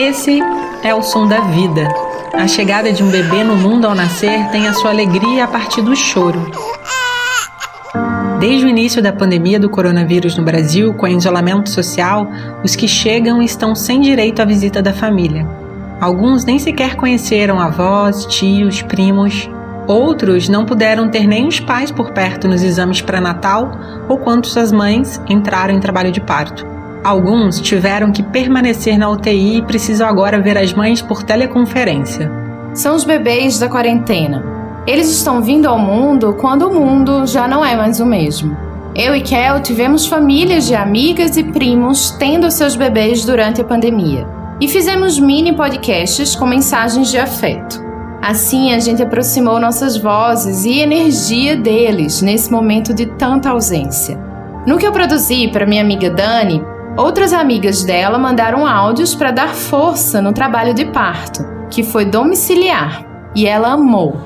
Esse é o som da vida. A chegada de um bebê no mundo ao nascer tem a sua alegria a partir do choro. Desde o início da pandemia do coronavírus no Brasil, com isolamento social, os que chegam estão sem direito à visita da família. Alguns nem sequer conheceram avós, tios, primos. Outros não puderam ter nem os pais por perto nos exames pré-natal ou quando suas mães entraram em trabalho de parto. Alguns tiveram que permanecer na UTI e precisam agora ver as mães por teleconferência. São os bebês da quarentena. Eles estão vindo ao mundo quando o mundo já não é mais o mesmo. Eu e Kel tivemos famílias de amigas e primos tendo seus bebês durante a pandemia. E fizemos mini podcasts com mensagens de afeto. Assim, a gente aproximou nossas vozes e energia deles nesse momento de tanta ausência. No que eu produzi para minha amiga Dani, Outras amigas dela mandaram áudios para dar força no trabalho de parto, que foi domiciliar, e ela amou.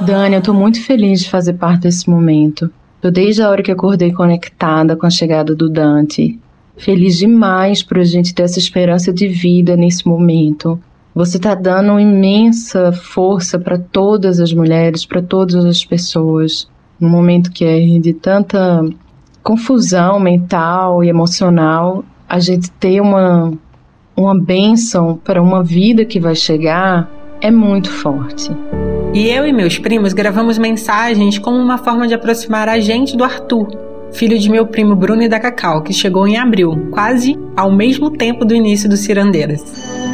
Dani, eu tô muito feliz de fazer parte desse momento. Tô desde a hora que acordei conectada com a chegada do Dante. Feliz demais por a gente ter essa esperança de vida nesse momento. Você está dando imensa força para todas as mulheres, para todas as pessoas, num momento que é de tanta confusão mental e emocional, a gente ter uma, uma bênção para uma vida que vai chegar é muito forte. E eu e meus primos gravamos mensagens como uma forma de aproximar a gente do Arthur, filho de meu primo Bruno e da Cacau, que chegou em abril, quase ao mesmo tempo do início do Cirandeiras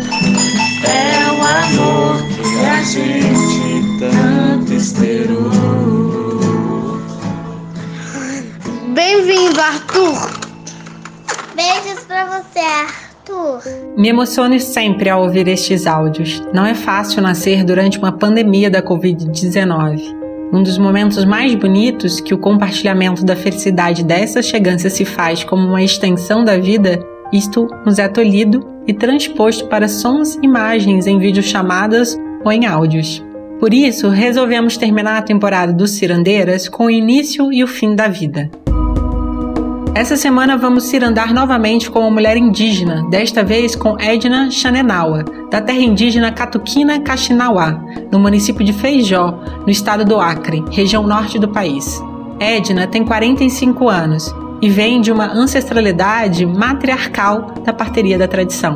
é o amor que a gente tanto esperou. Bem-vindo, Arthur! Beijos pra você, Arthur! Me emociono sempre ao ouvir estes áudios. Não é fácil nascer durante uma pandemia da Covid-19. Um dos momentos mais bonitos que o compartilhamento da felicidade dessa chegância se faz como uma extensão da vida isto nos é tolhido e transposto para sons e imagens em videochamadas ou em áudios. Por isso, resolvemos terminar a temporada dos Cirandeiras com o início e o fim da vida. Essa semana vamos cirandar novamente com uma mulher indígena, desta vez com Edna Xanenawa, da terra indígena Catuquina Caxinauá, no município de Feijó, no estado do Acre, região norte do país. Edna tem 45 anos e vem de uma ancestralidade matriarcal da parteria da tradição.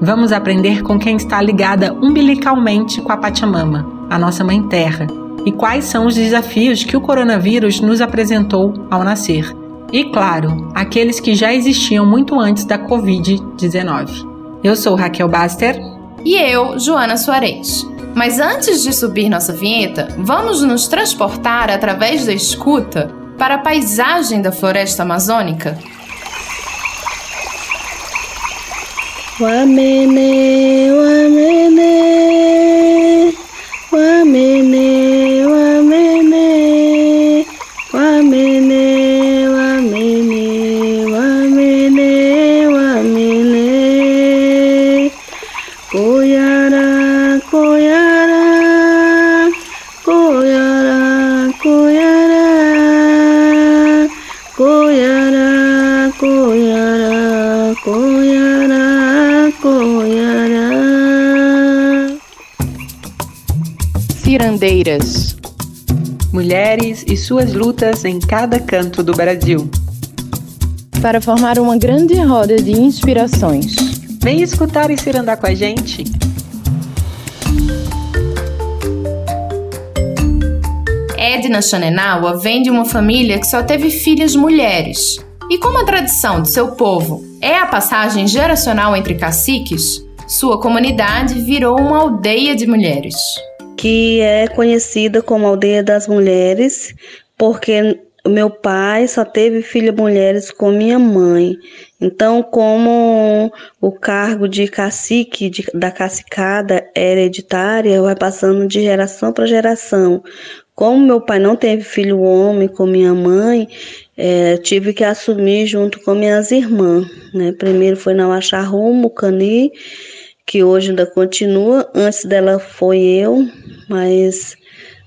Vamos aprender com quem está ligada umbilicalmente com a Pachamama, a nossa mãe terra, e quais são os desafios que o coronavírus nos apresentou ao nascer. E claro, aqueles que já existiam muito antes da Covid-19. Eu sou Raquel Baster. E eu, Joana Soares. Mas antes de subir nossa vinheta, vamos nos transportar através da escuta para a paisagem da floresta amazônica? Wamene, Cirandeiras. Mulheres e suas lutas em cada canto do Brasil. Para formar uma grande roda de inspirações. Vem escutar e cirandar com a gente. Edna Xanenawa vem de uma família que só teve filhas mulheres. E como a tradição de seu povo é a passagem geracional entre caciques, sua comunidade virou uma aldeia de mulheres. Que é conhecida como Aldeia das Mulheres, porque meu pai só teve filhas mulheres com minha mãe. Então, como o cargo de cacique de, da cacicada é hereditária, vai passando de geração para geração. Como meu pai não teve filho homem com minha mãe, é, tive que assumir junto com minhas irmãs. Né? Primeiro foi na Rumo, Cani, que hoje ainda continua. Antes dela foi eu, mas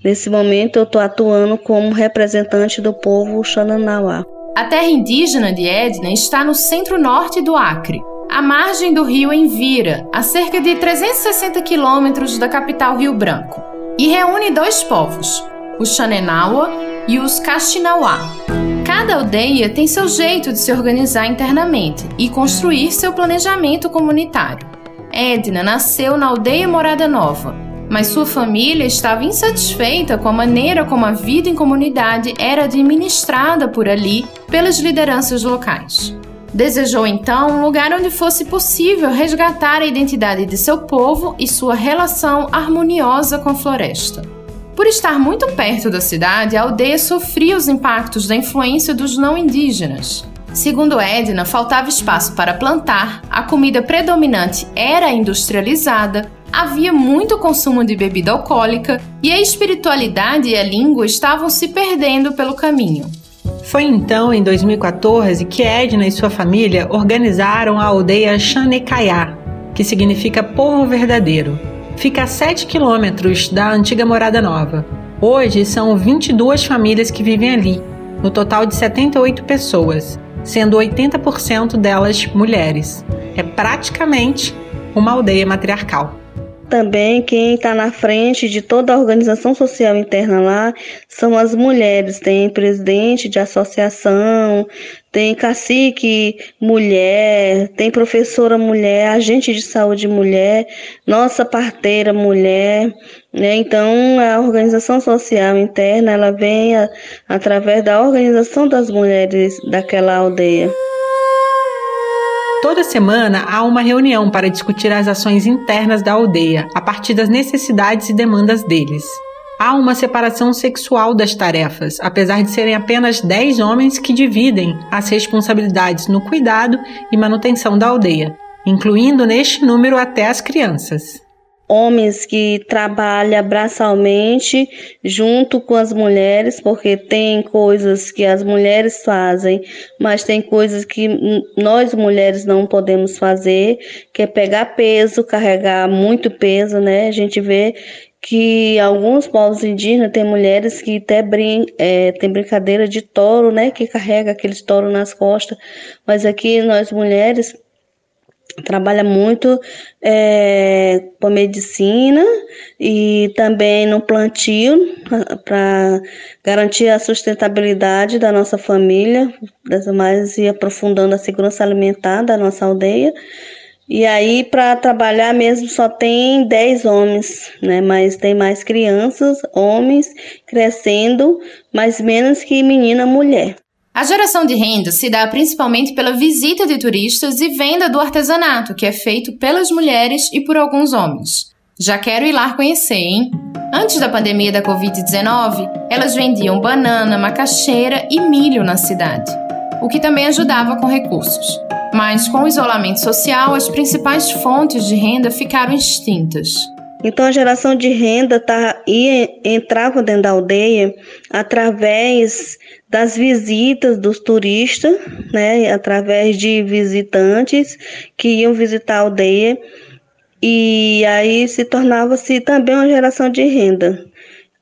Nesse momento eu estou atuando como representante do povo Xananauá. A terra indígena de Edna está no centro-norte do Acre, à margem do rio Envira, a cerca de 360 quilômetros da capital Rio Branco, e reúne dois povos, os Xanenawa e os Caxinauá. Cada aldeia tem seu jeito de se organizar internamente e construir seu planejamento comunitário. Edna nasceu na aldeia Morada Nova, mas sua família estava insatisfeita com a maneira como a vida em comunidade era administrada por ali pelas lideranças locais. Desejou então um lugar onde fosse possível resgatar a identidade de seu povo e sua relação harmoniosa com a floresta. Por estar muito perto da cidade, a aldeia sofria os impactos da influência dos não indígenas. Segundo Edna, faltava espaço para plantar, a comida predominante era industrializada, havia muito consumo de bebida alcoólica e a espiritualidade e a língua estavam se perdendo pelo caminho. Foi então, em 2014, que Edna e sua família organizaram a aldeia Xanecaiá, que significa povo verdadeiro. Fica a 7 quilômetros da antiga Morada Nova. Hoje são 22 famílias que vivem ali, no total de 78 pessoas, sendo 80% delas mulheres. É praticamente uma aldeia matriarcal. Também quem está na frente de toda a organização social interna lá são as mulheres. Tem presidente de associação, tem cacique mulher, tem professora mulher, agente de saúde mulher, nossa parteira mulher. Né? Então, a organização social interna ela vem a, através da organização das mulheres daquela aldeia. Toda semana há uma reunião para discutir as ações internas da aldeia, a partir das necessidades e demandas deles. Há uma separação sexual das tarefas, apesar de serem apenas 10 homens que dividem as responsabilidades no cuidado e manutenção da aldeia, incluindo neste número até as crianças homens que trabalham braçalmente junto com as mulheres, porque tem coisas que as mulheres fazem, mas tem coisas que nós mulheres não podemos fazer, que é pegar peso, carregar muito peso, né? A gente vê que alguns povos indígenas têm mulheres que até brin é, tem brincadeira de touro, né? Que carrega aqueles touros nas costas, mas aqui nós mulheres trabalha muito é, com medicina e também no plantio para garantir a sustentabilidade da nossa família, mais e aprofundando a segurança alimentar da nossa aldeia. E aí, para trabalhar mesmo, só tem 10 homens, né? Mas tem mais crianças, homens crescendo, mas menos que menina mulher. A geração de renda se dá principalmente pela visita de turistas e venda do artesanato, que é feito pelas mulheres e por alguns homens. Já quero ir lá conhecer, hein? Antes da pandemia da Covid-19, elas vendiam banana, macaxeira e milho na cidade, o que também ajudava com recursos. Mas com o isolamento social, as principais fontes de renda ficaram extintas. Então a geração de renda tá, ia, entrava dentro da aldeia através das visitas dos turistas, né, através de visitantes que iam visitar a aldeia e aí se tornava-se também uma geração de renda.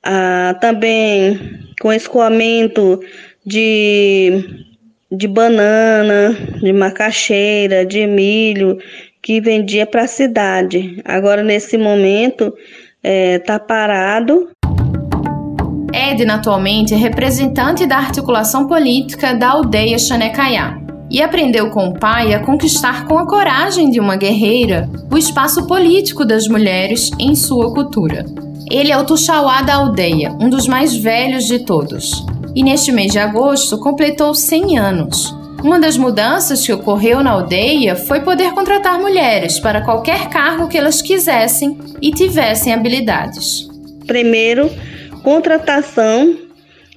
Ah, também com escoamento de, de banana, de macaxeira, de milho, que vendia para a cidade. Agora, nesse momento, está é, tá parado Edna atualmente é representante da articulação política da aldeia Xanecaiá e aprendeu com o pai a conquistar com a coragem de uma guerreira o espaço político das mulheres em sua cultura. Ele é o Tuxauá da aldeia, um dos mais velhos de todos, e neste mês de agosto completou 100 anos. Uma das mudanças que ocorreu na aldeia foi poder contratar mulheres para qualquer cargo que elas quisessem e tivessem habilidades. Primeiro, contratação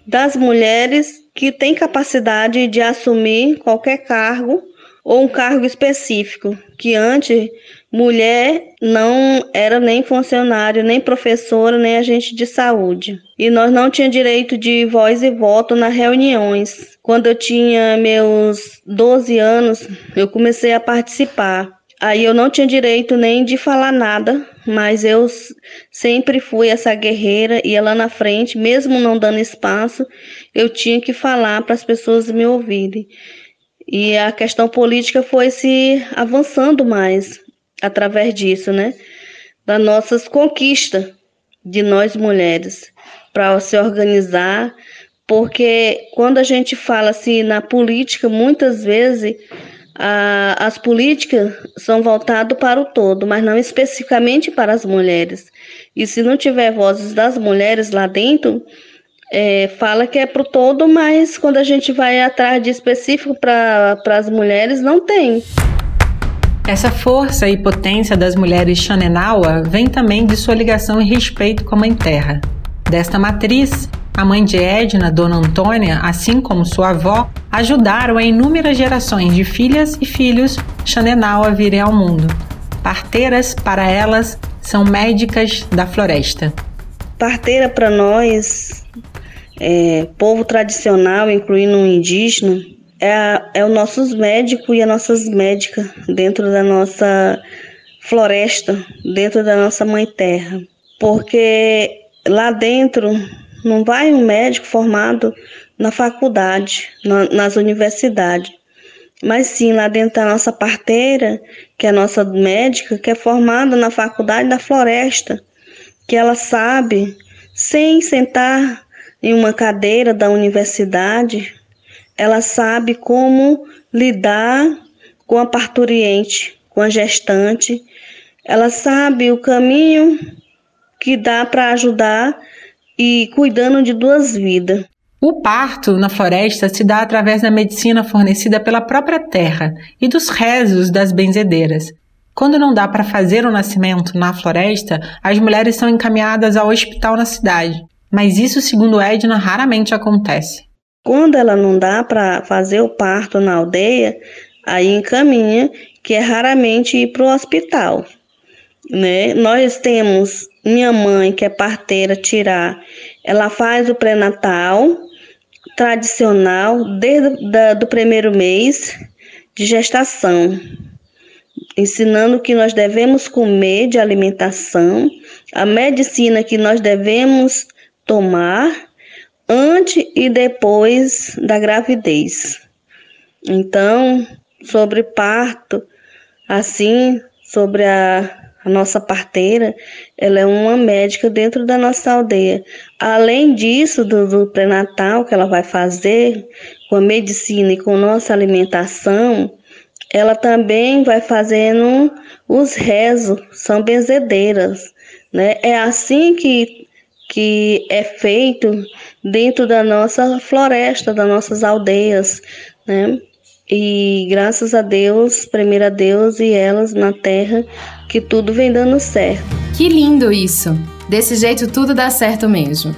das mulheres que têm capacidade de assumir qualquer cargo ou um cargo específico, que antes mulher não era nem funcionário, nem professora, nem agente de saúde. E nós não tínhamos direito de voz e voto nas reuniões. Quando eu tinha meus 12 anos, eu comecei a participar. Aí eu não tinha direito nem de falar nada, mas eu sempre fui essa guerreira, ia lá na frente, mesmo não dando espaço, eu tinha que falar para as pessoas me ouvirem. E a questão política foi se avançando mais através disso, né? Das nossas conquistas de nós mulheres para se organizar, porque quando a gente fala assim na política, muitas vezes a, as políticas são voltadas para o todo, mas não especificamente para as mulheres. E se não tiver vozes das mulheres lá dentro, é, fala que é para o todo, mas quando a gente vai atrás de específico para as mulheres, não tem. Essa força e potência das mulheres Xanenawa vem também de sua ligação e respeito com a Mãe Terra. Desta matriz, a mãe de Edna, Dona Antônia, assim como sua avó, ajudaram a inúmeras gerações de filhas e filhos Xanenau a virem ao mundo. Parteiras, para elas, são médicas da floresta. Parteira para nós, é, povo tradicional, incluindo o indígena, é, é os nossos médicos e as nossas médicas dentro da nossa floresta, dentro da nossa mãe terra. Porque lá dentro não vai um médico formado na faculdade, na, nas universidades, mas sim lá dentro da nossa parteira, que é a nossa médica, que é formada na faculdade da floresta, que ela sabe, sem sentar em uma cadeira da universidade, ela sabe como lidar com a parturiente, com a gestante, ela sabe o caminho que dá para ajudar e cuidando de duas vidas. O parto na floresta se dá através da medicina fornecida pela própria terra e dos rezos das benzedeiras. Quando não dá para fazer o nascimento na floresta, as mulheres são encaminhadas ao hospital na cidade. Mas isso, segundo Edna, raramente acontece. Quando ela não dá para fazer o parto na aldeia, aí encaminha, que é raramente ir para o hospital. Né? Nós temos minha mãe, que é parteira, tirar, ela faz o pré-natal tradicional desde da, do primeiro mês de gestação, ensinando o que nós devemos comer de alimentação, a medicina que nós devemos tomar antes e depois da gravidez. Então, sobre parto, assim, sobre a a nossa parteira, ela é uma médica dentro da nossa aldeia. Além disso, do, do pré-natal que ela vai fazer com a medicina e com nossa alimentação, ela também vai fazendo os rezos, são benzedeiras, né? É assim que, que é feito dentro da nossa floresta, das nossas aldeias, né? E graças a Deus, primeiro a Deus e elas na terra, que tudo vem dando certo. Que lindo isso! Desse jeito tudo dá certo mesmo.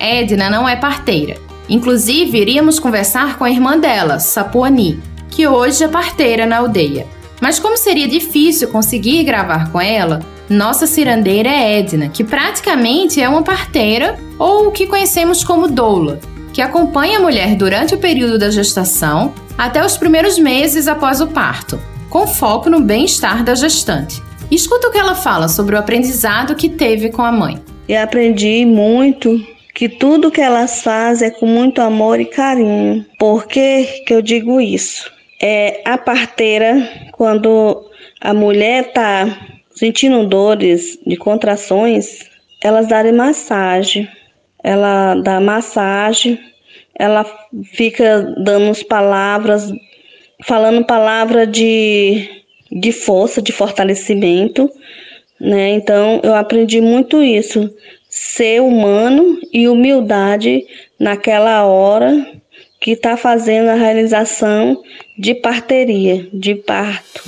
Edna não é parteira. Inclusive, iríamos conversar com a irmã dela, Sapuani, que hoje é parteira na aldeia. Mas como seria difícil conseguir gravar com ela, nossa cirandeira é Edna, que praticamente é uma parteira ou o que conhecemos como doula, que acompanha a mulher durante o período da gestação até os primeiros meses após o parto, com foco no bem-estar da gestante. Escuta o que ela fala sobre o aprendizado que teve com a mãe. E aprendi muito que tudo que elas fazem é com muito amor e carinho. Por que, que eu digo isso? É a parteira, quando a mulher está sentindo dores de contrações, elas dão massagem. Ela dá massagem ela fica dando as palavras, falando palavra de, de força, de fortalecimento, né? Então eu aprendi muito isso, ser humano e humildade naquela hora que está fazendo a realização de parteria, de parto.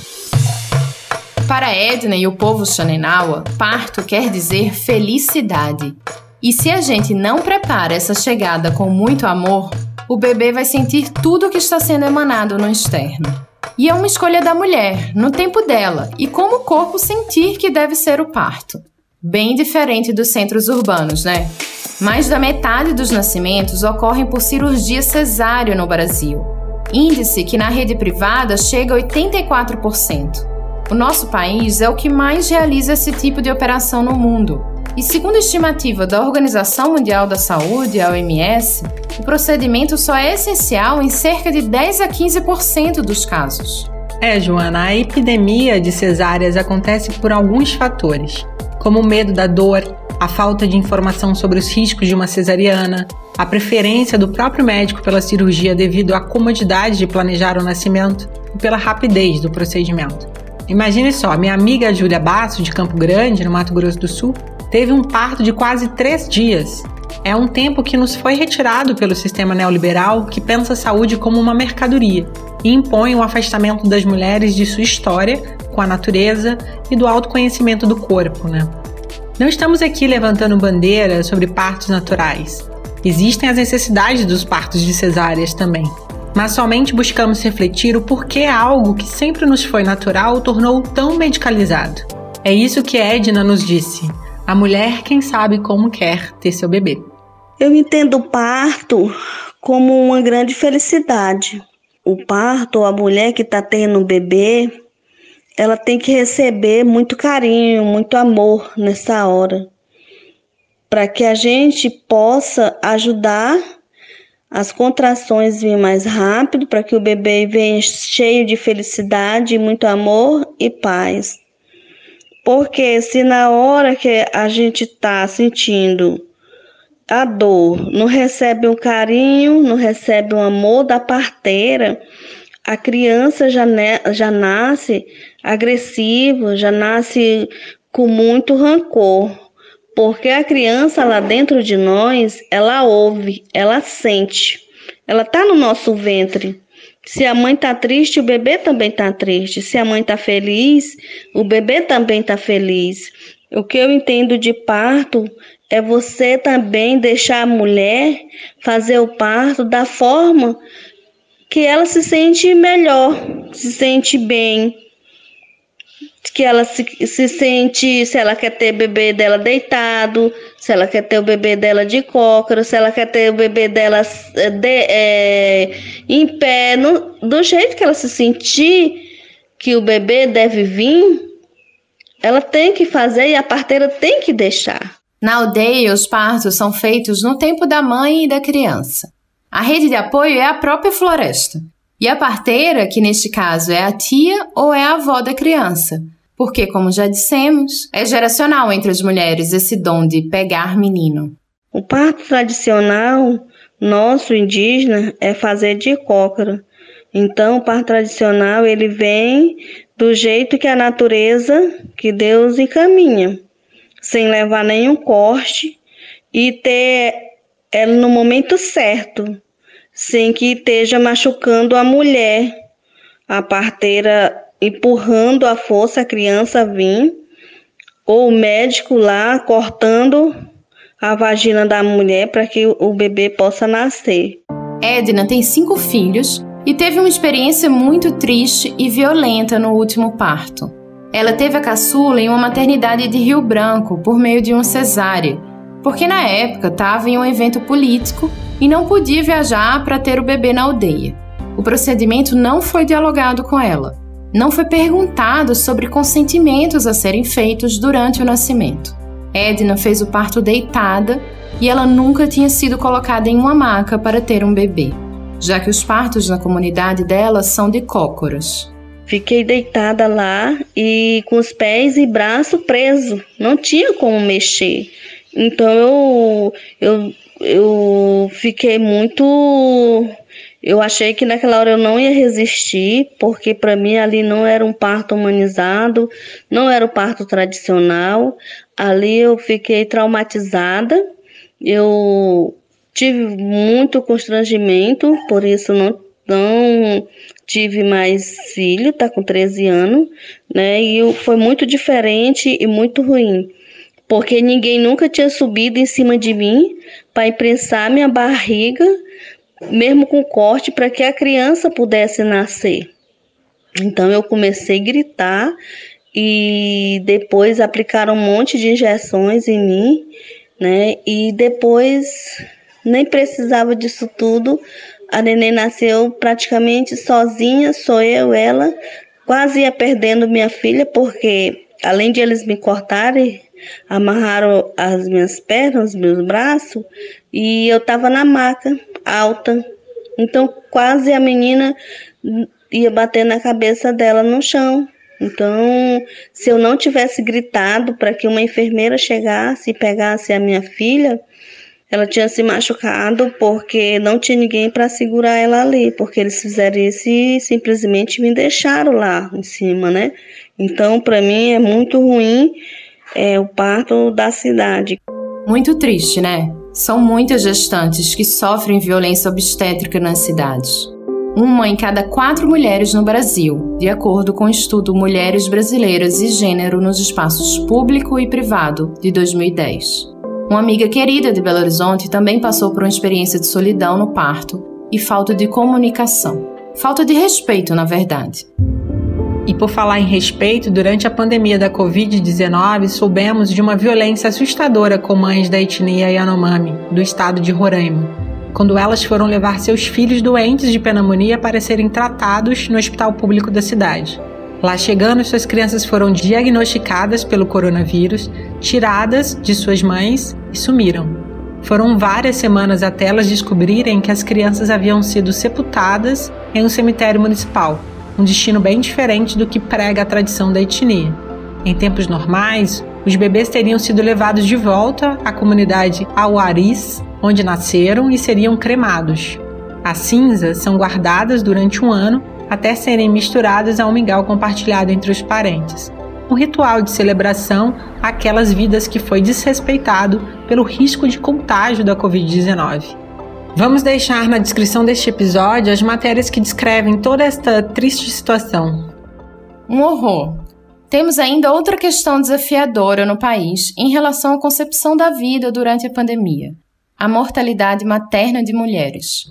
Para Edna e o povo Xanenawa, parto quer dizer felicidade. E se a gente não prepara essa chegada com muito amor, o bebê vai sentir tudo o que está sendo emanado no externo. E é uma escolha da mulher, no tempo dela, e como o corpo sentir que deve ser o parto. Bem diferente dos centros urbanos, né? Mais da metade dos nascimentos ocorrem por cirurgia cesárea no Brasil. Índice que na rede privada chega a 84%. O nosso país é o que mais realiza esse tipo de operação no mundo. E segundo a estimativa da Organização Mundial da Saúde, a OMS, o procedimento só é essencial em cerca de 10 a 15% dos casos. É, Joana, a epidemia de cesáreas acontece por alguns fatores, como o medo da dor, a falta de informação sobre os riscos de uma cesariana, a preferência do próprio médico pela cirurgia devido à comodidade de planejar o nascimento e pela rapidez do procedimento. Imagine só, minha amiga Júlia Basso, de Campo Grande, no Mato Grosso do Sul, teve um parto de quase três dias. É um tempo que nos foi retirado pelo sistema neoliberal que pensa a saúde como uma mercadoria e impõe o afastamento das mulheres de sua história com a natureza e do autoconhecimento do corpo, né? Não estamos aqui levantando bandeira sobre partos naturais. Existem as necessidades dos partos de cesáreas também mas somente buscamos refletir o porquê algo que sempre nos foi natural tornou tão medicalizado. É isso que Edna nos disse. A mulher, quem sabe como quer ter seu bebê. Eu entendo o parto como uma grande felicidade. O parto, a mulher que está tendo um bebê, ela tem que receber muito carinho, muito amor nessa hora, para que a gente possa ajudar as contrações vêm mais rápido para que o bebê venha cheio de felicidade, muito amor e paz. Porque se na hora que a gente está sentindo a dor, não recebe um carinho, não recebe um amor da parteira, a criança já, já nasce agressiva, já nasce com muito rancor. Porque a criança lá dentro de nós, ela ouve, ela sente. Ela tá no nosso ventre. Se a mãe tá triste, o bebê também tá triste. Se a mãe tá feliz, o bebê também tá feliz. O que eu entendo de parto é você também deixar a mulher fazer o parto da forma que ela se sente melhor, se sente bem, que ela se, se sente, se ela quer ter o bebê dela deitado, se ela quer ter o bebê dela de cócora, se ela quer ter o bebê dela é, de, é, em pé, no, do jeito que ela se sentir que o bebê deve vir, ela tem que fazer e a parteira tem que deixar. Na aldeia, os partos são feitos no tempo da mãe e da criança. A rede de apoio é a própria floresta. E a parteira, que neste caso é a tia ou é a avó da criança, porque, como já dissemos, é geracional entre as mulheres esse dom de pegar menino. O parto tradicional nosso indígena é fazer de cócora. Então, o parto tradicional ele vem do jeito que a natureza, que Deus encaminha, sem levar nenhum corte e ter ela no momento certo, sem que esteja machucando a mulher. A parteira empurrando a força a criança vir, ou o médico lá cortando a vagina da mulher para que o bebê possa nascer. Edna tem cinco filhos e teve uma experiência muito triste e violenta no último parto. Ela teve a caçula em uma maternidade de Rio Branco por meio de uma cesárea, porque na época estava em um evento político e não podia viajar para ter o bebê na aldeia. O procedimento não foi dialogado com ela não foi perguntado sobre consentimentos a serem feitos durante o nascimento. Edna fez o parto deitada e ela nunca tinha sido colocada em uma maca para ter um bebê, já que os partos na comunidade dela são de cócoras. Fiquei deitada lá e com os pés e braço preso, não tinha como mexer. Então eu, eu, eu fiquei muito eu achei que naquela hora eu não ia resistir, porque para mim ali não era um parto humanizado, não era o parto tradicional. Ali eu fiquei traumatizada. Eu tive muito constrangimento, por isso não, não tive mais filho, tá com 13 anos, né? E foi muito diferente e muito ruim, porque ninguém nunca tinha subido em cima de mim para imprensar minha barriga mesmo com corte, para que a criança pudesse nascer. Então eu comecei a gritar e depois aplicaram um monte de injeções em mim, né? E depois nem precisava disso tudo. A neném nasceu praticamente sozinha, só eu, ela, quase ia perdendo minha filha, porque além de eles me cortarem, amarraram as minhas pernas, meus braços, e eu estava na maca, alta. Então, quase a menina ia bater na cabeça dela no chão. Então, se eu não tivesse gritado para que uma enfermeira chegasse e pegasse a minha filha, ela tinha se machucado porque não tinha ninguém para segurar ela ali, porque eles fizeram isso e simplesmente me deixaram lá em cima, né? Então, para mim é muito ruim é, o parto da cidade. Muito triste, né? São muitas gestantes que sofrem violência obstétrica nas cidades. Uma em cada quatro mulheres no Brasil, de acordo com o estudo Mulheres Brasileiras e Gênero nos Espaços Público e Privado, de 2010. Uma amiga querida de Belo Horizonte também passou por uma experiência de solidão no parto e falta de comunicação. Falta de respeito, na verdade. E por falar em respeito, durante a pandemia da Covid-19, soubemos de uma violência assustadora com mães da etnia Yanomami, do estado de Roraima, quando elas foram levar seus filhos doentes de pneumonia para serem tratados no hospital público da cidade. Lá chegando, suas crianças foram diagnosticadas pelo coronavírus, tiradas de suas mães e sumiram. Foram várias semanas até elas descobrirem que as crianças haviam sido sepultadas em um cemitério municipal, um destino bem diferente do que prega a tradição da etnia. Em tempos normais, os bebês teriam sido levados de volta à comunidade Auaris, onde nasceram, e seriam cremados. As cinzas são guardadas durante um ano até serem misturadas a um mingau compartilhado entre os parentes. Um ritual de celebração àquelas vidas que foi desrespeitado pelo risco de contágio da Covid-19. Vamos deixar na descrição deste episódio as matérias que descrevem toda esta triste situação. Um horror. Temos ainda outra questão desafiadora no país em relação à concepção da vida durante a pandemia: a mortalidade materna de mulheres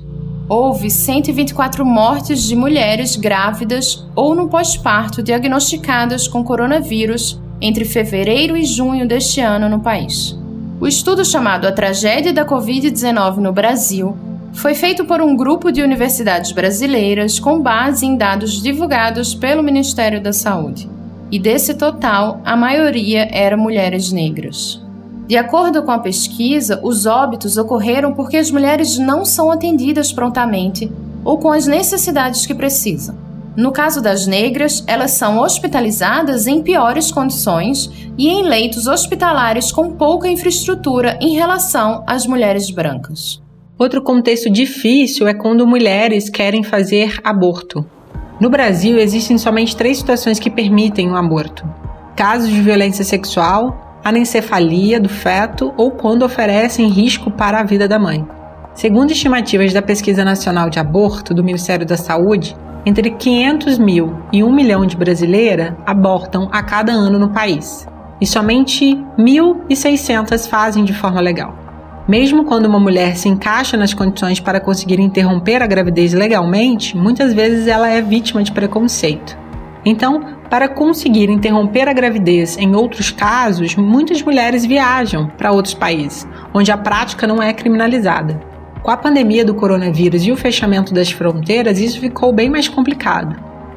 houve 124 mortes de mulheres grávidas ou no pós-parto diagnosticadas com coronavírus entre fevereiro e junho deste ano no país. O estudo chamado A Tragédia da Covid-19 no Brasil foi feito por um grupo de universidades brasileiras com base em dados divulgados pelo Ministério da Saúde. E desse total, a maioria eram mulheres negras. De acordo com a pesquisa, os óbitos ocorreram porque as mulheres não são atendidas prontamente ou com as necessidades que precisam. No caso das negras, elas são hospitalizadas em piores condições e em leitos hospitalares com pouca infraestrutura em relação às mulheres brancas. Outro contexto difícil é quando mulheres querem fazer aborto. No Brasil, existem somente três situações que permitem o um aborto: casos de violência sexual, anencefalia do feto ou quando oferecem risco para a vida da mãe. Segundo estimativas da Pesquisa Nacional de Aborto do Ministério da Saúde, entre 500 mil e 1 milhão de brasileiras abortam a cada ano no país, e somente 1.600 fazem de forma legal. Mesmo quando uma mulher se encaixa nas condições para conseguir interromper a gravidez legalmente, muitas vezes ela é vítima de preconceito. Então, para conseguir interromper a gravidez em outros casos, muitas mulheres viajam para outros países, onde a prática não é criminalizada. Com a pandemia do coronavírus e o fechamento das fronteiras, isso ficou bem mais complicado.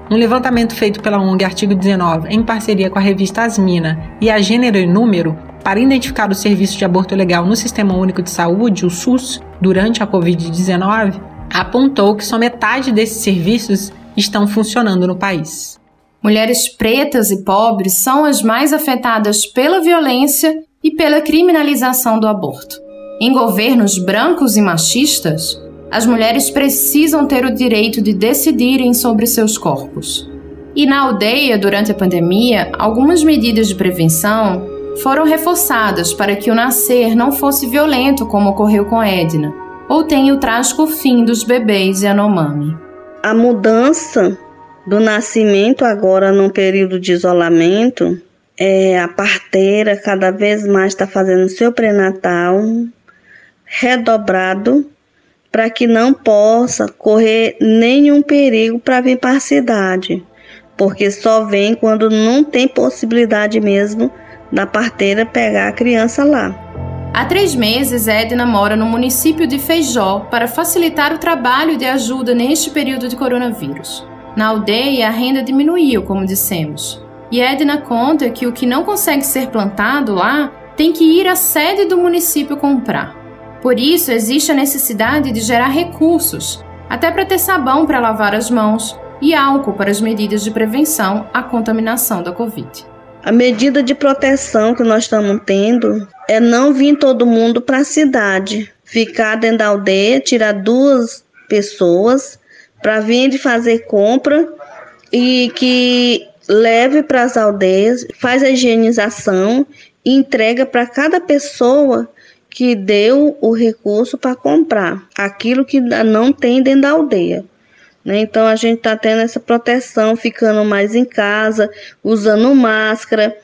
Um levantamento feito pela ONG Artigo 19, em parceria com a revista Asmina e a Gênero e Número, para identificar o serviço de aborto legal no Sistema Único de Saúde, o SUS, durante a Covid-19, apontou que só metade desses serviços estão funcionando no país. Mulheres pretas e pobres são as mais afetadas pela violência e pela criminalização do aborto. Em governos brancos e machistas, as mulheres precisam ter o direito de decidirem sobre seus corpos. E na aldeia, durante a pandemia, algumas medidas de prevenção foram reforçadas para que o nascer não fosse violento, como ocorreu com Edna, ou tenha o trágico fim dos bebês Yanomami. A mudança do nascimento, agora num período de isolamento, é, a parteira cada vez mais está fazendo seu pré-natal redobrado para que não possa correr nenhum perigo para vir para a cidade, porque só vem quando não tem possibilidade mesmo da parteira pegar a criança lá. Há três meses, Edna mora no município de Feijó para facilitar o trabalho de ajuda neste período de coronavírus. Na aldeia, a renda diminuiu, como dissemos. E Edna conta que o que não consegue ser plantado lá tem que ir à sede do município comprar. Por isso, existe a necessidade de gerar recursos, até para ter sabão para lavar as mãos e álcool para as medidas de prevenção à contaminação da Covid. A medida de proteção que nós estamos tendo é não vir todo mundo para a cidade, ficar dentro da aldeia, tirar duas pessoas para vir fazer compra e que leve para as aldeias, faz a higienização e entrega para cada pessoa que deu o recurso para comprar aquilo que não tem dentro da aldeia. Né? Então a gente está tendo essa proteção, ficando mais em casa, usando máscara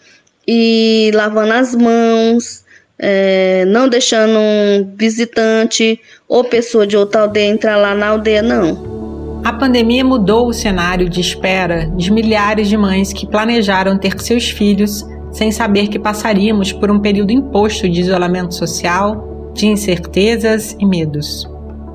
e lavando as mãos, é, não deixando um visitante ou pessoa de outra aldeia entrar lá na aldeia, não. A pandemia mudou o cenário de espera de milhares de mães que planejaram ter seus filhos sem saber que passaríamos por um período imposto de isolamento social, de incertezas e medos.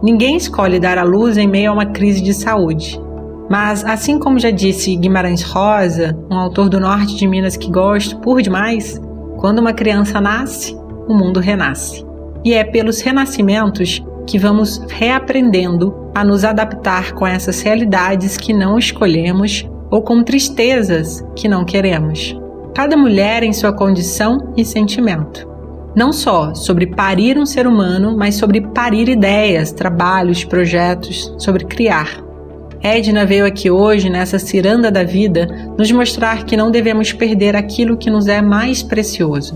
Ninguém escolhe dar à luz em meio a uma crise de saúde. Mas, assim como já disse Guimarães Rosa, um autor do norte de Minas que gosto por demais, quando uma criança nasce, o mundo renasce. E é pelos renascimentos que vamos reaprendendo a nos adaptar com essas realidades que não escolhemos ou com tristezas que não queremos cada mulher em sua condição e sentimento. Não só sobre parir um ser humano, mas sobre parir ideias, trabalhos, projetos, sobre criar. Edna veio aqui hoje, nessa ciranda da vida, nos mostrar que não devemos perder aquilo que nos é mais precioso: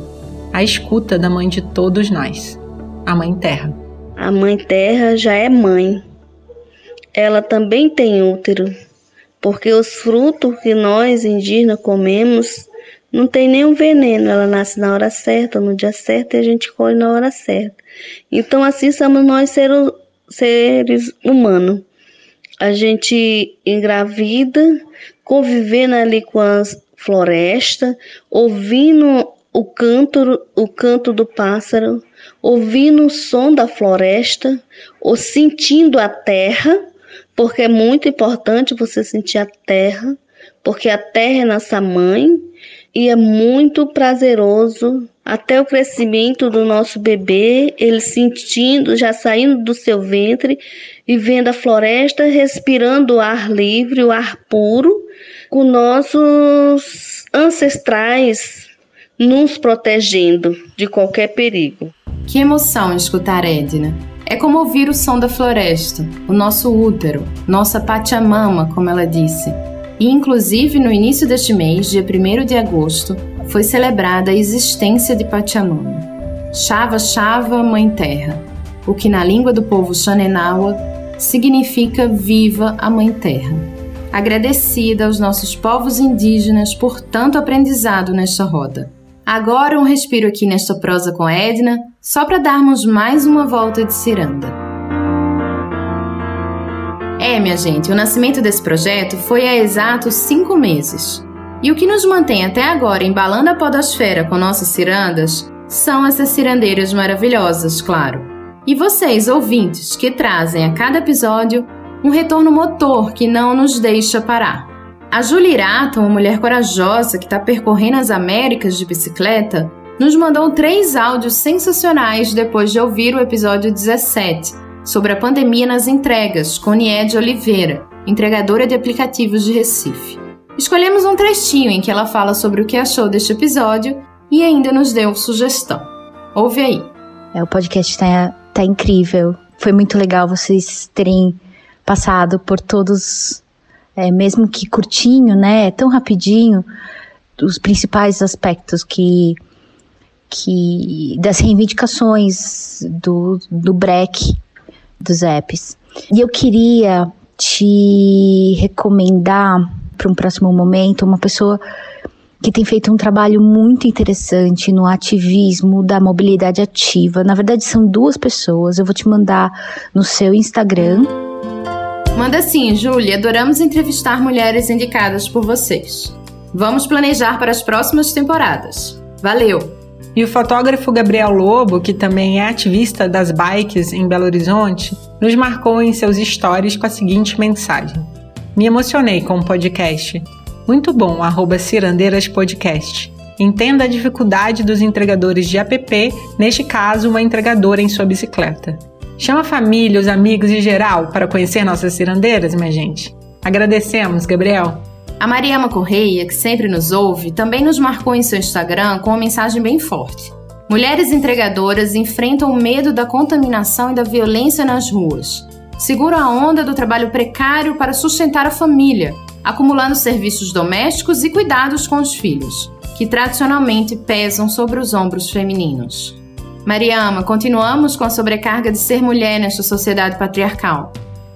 a escuta da mãe de todos nós, a Mãe Terra. A Mãe Terra já é mãe. Ela também tem útero, porque os frutos que nós indígenas comemos não tem nenhum veneno, ela nasce na hora certa, no dia certo e a gente colhe na hora certa. Então, assim somos nós seres, humanos. A gente engravida, convivendo ali com as florestas, ouvindo o canto, o canto do pássaro, ouvindo o som da floresta, ou sentindo a terra, porque é muito importante você sentir a terra, porque a terra é nossa mãe e é muito prazeroso até o crescimento do nosso bebê, ele sentindo, já saindo do seu ventre e vendo a floresta, respirando o ar livre, o ar puro, com nossos ancestrais nos protegendo de qualquer perigo. Que emoção escutar Edna. É como ouvir o som da floresta, o nosso útero, nossa Pachamama, como ela disse e, inclusive, no início deste mês, dia 1 de agosto, foi celebrada a existência de Pachamama. Chava Chava Mãe Terra, o que na língua do povo Xanenawa significa Viva a Mãe Terra. Agradecida aos nossos povos indígenas por tanto aprendizado nesta roda. Agora um respiro aqui nesta prosa com Edna, só para darmos mais uma volta de ciranda. É, minha gente, o nascimento desse projeto foi há exatos cinco meses. E o que nos mantém até agora embalando a podosfera com nossas cirandas são essas cirandeiras maravilhosas, claro. E vocês, ouvintes, que trazem a cada episódio um retorno motor que não nos deixa parar. A Julie Irata, uma mulher corajosa que está percorrendo as Américas de bicicleta, nos mandou três áudios sensacionais depois de ouvir o episódio 17, sobre a pandemia nas entregas, com Niede Oliveira, entregadora de aplicativos de Recife. Escolhemos um trechinho em que ela fala sobre o que achou deste episódio e ainda nos deu sugestão. Ouve aí. É, o podcast está tá incrível. Foi muito legal vocês terem passado por todos, é, mesmo que curtinho, né? Tão rapidinho, os principais aspectos que, que das reivindicações do, do break dos apps. E eu queria te recomendar para um próximo momento uma pessoa que tem feito um trabalho muito interessante no ativismo da mobilidade ativa. Na verdade, são duas pessoas. Eu vou te mandar no seu Instagram. Manda sim, Júlia. Adoramos entrevistar mulheres indicadas por vocês. Vamos planejar para as próximas temporadas. Valeu! E o fotógrafo Gabriel Lobo, que também é ativista das bikes em Belo Horizonte, nos marcou em seus stories com a seguinte mensagem: Me emocionei com o podcast. Muito bom, arroba Cirandeiras Podcast. Entenda a dificuldade dos entregadores de app, neste caso, uma entregadora em sua bicicleta. Chama a família, os amigos e geral para conhecer nossas cirandeiras, minha gente. Agradecemos, Gabriel. A Mariama Correia, que sempre nos ouve, também nos marcou em seu Instagram com uma mensagem bem forte. Mulheres entregadoras enfrentam o medo da contaminação e da violência nas ruas. Seguram a onda do trabalho precário para sustentar a família, acumulando serviços domésticos e cuidados com os filhos, que tradicionalmente pesam sobre os ombros femininos. Mariama, continuamos com a sobrecarga de ser mulher nesta sociedade patriarcal.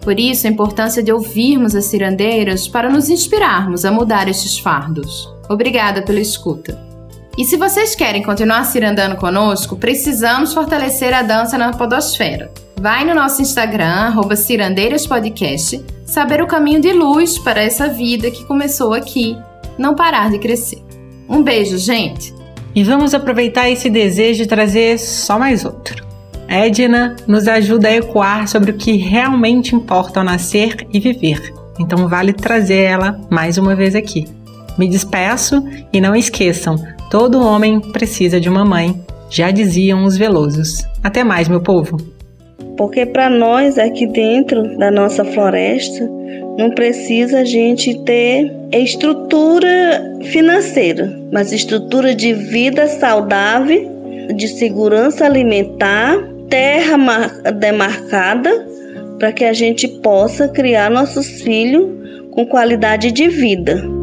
Por isso, a importância de ouvirmos as cirandeiras para nos inspirarmos a mudar estes fardos. Obrigada pela escuta. E se vocês querem continuar cirandando conosco, precisamos fortalecer a dança na podosfera. Vai no nosso Instagram, cirandeiraspodcast, saber o caminho de luz para essa vida que começou aqui, não parar de crescer. Um beijo, gente! E vamos aproveitar esse desejo e trazer só mais outro. Edna nos ajuda a ecoar sobre o que realmente importa ao nascer e viver. Então vale trazer ela mais uma vez aqui. Me despeço e não esqueçam, todo homem precisa de uma mãe, já diziam os velosos. Até mais, meu povo. Porque para nós aqui dentro da nossa floresta, não precisa a gente ter estrutura financeira, mas estrutura de vida saudável, de segurança alimentar, terra demarcada, para que a gente possa criar nossos filhos com qualidade de vida.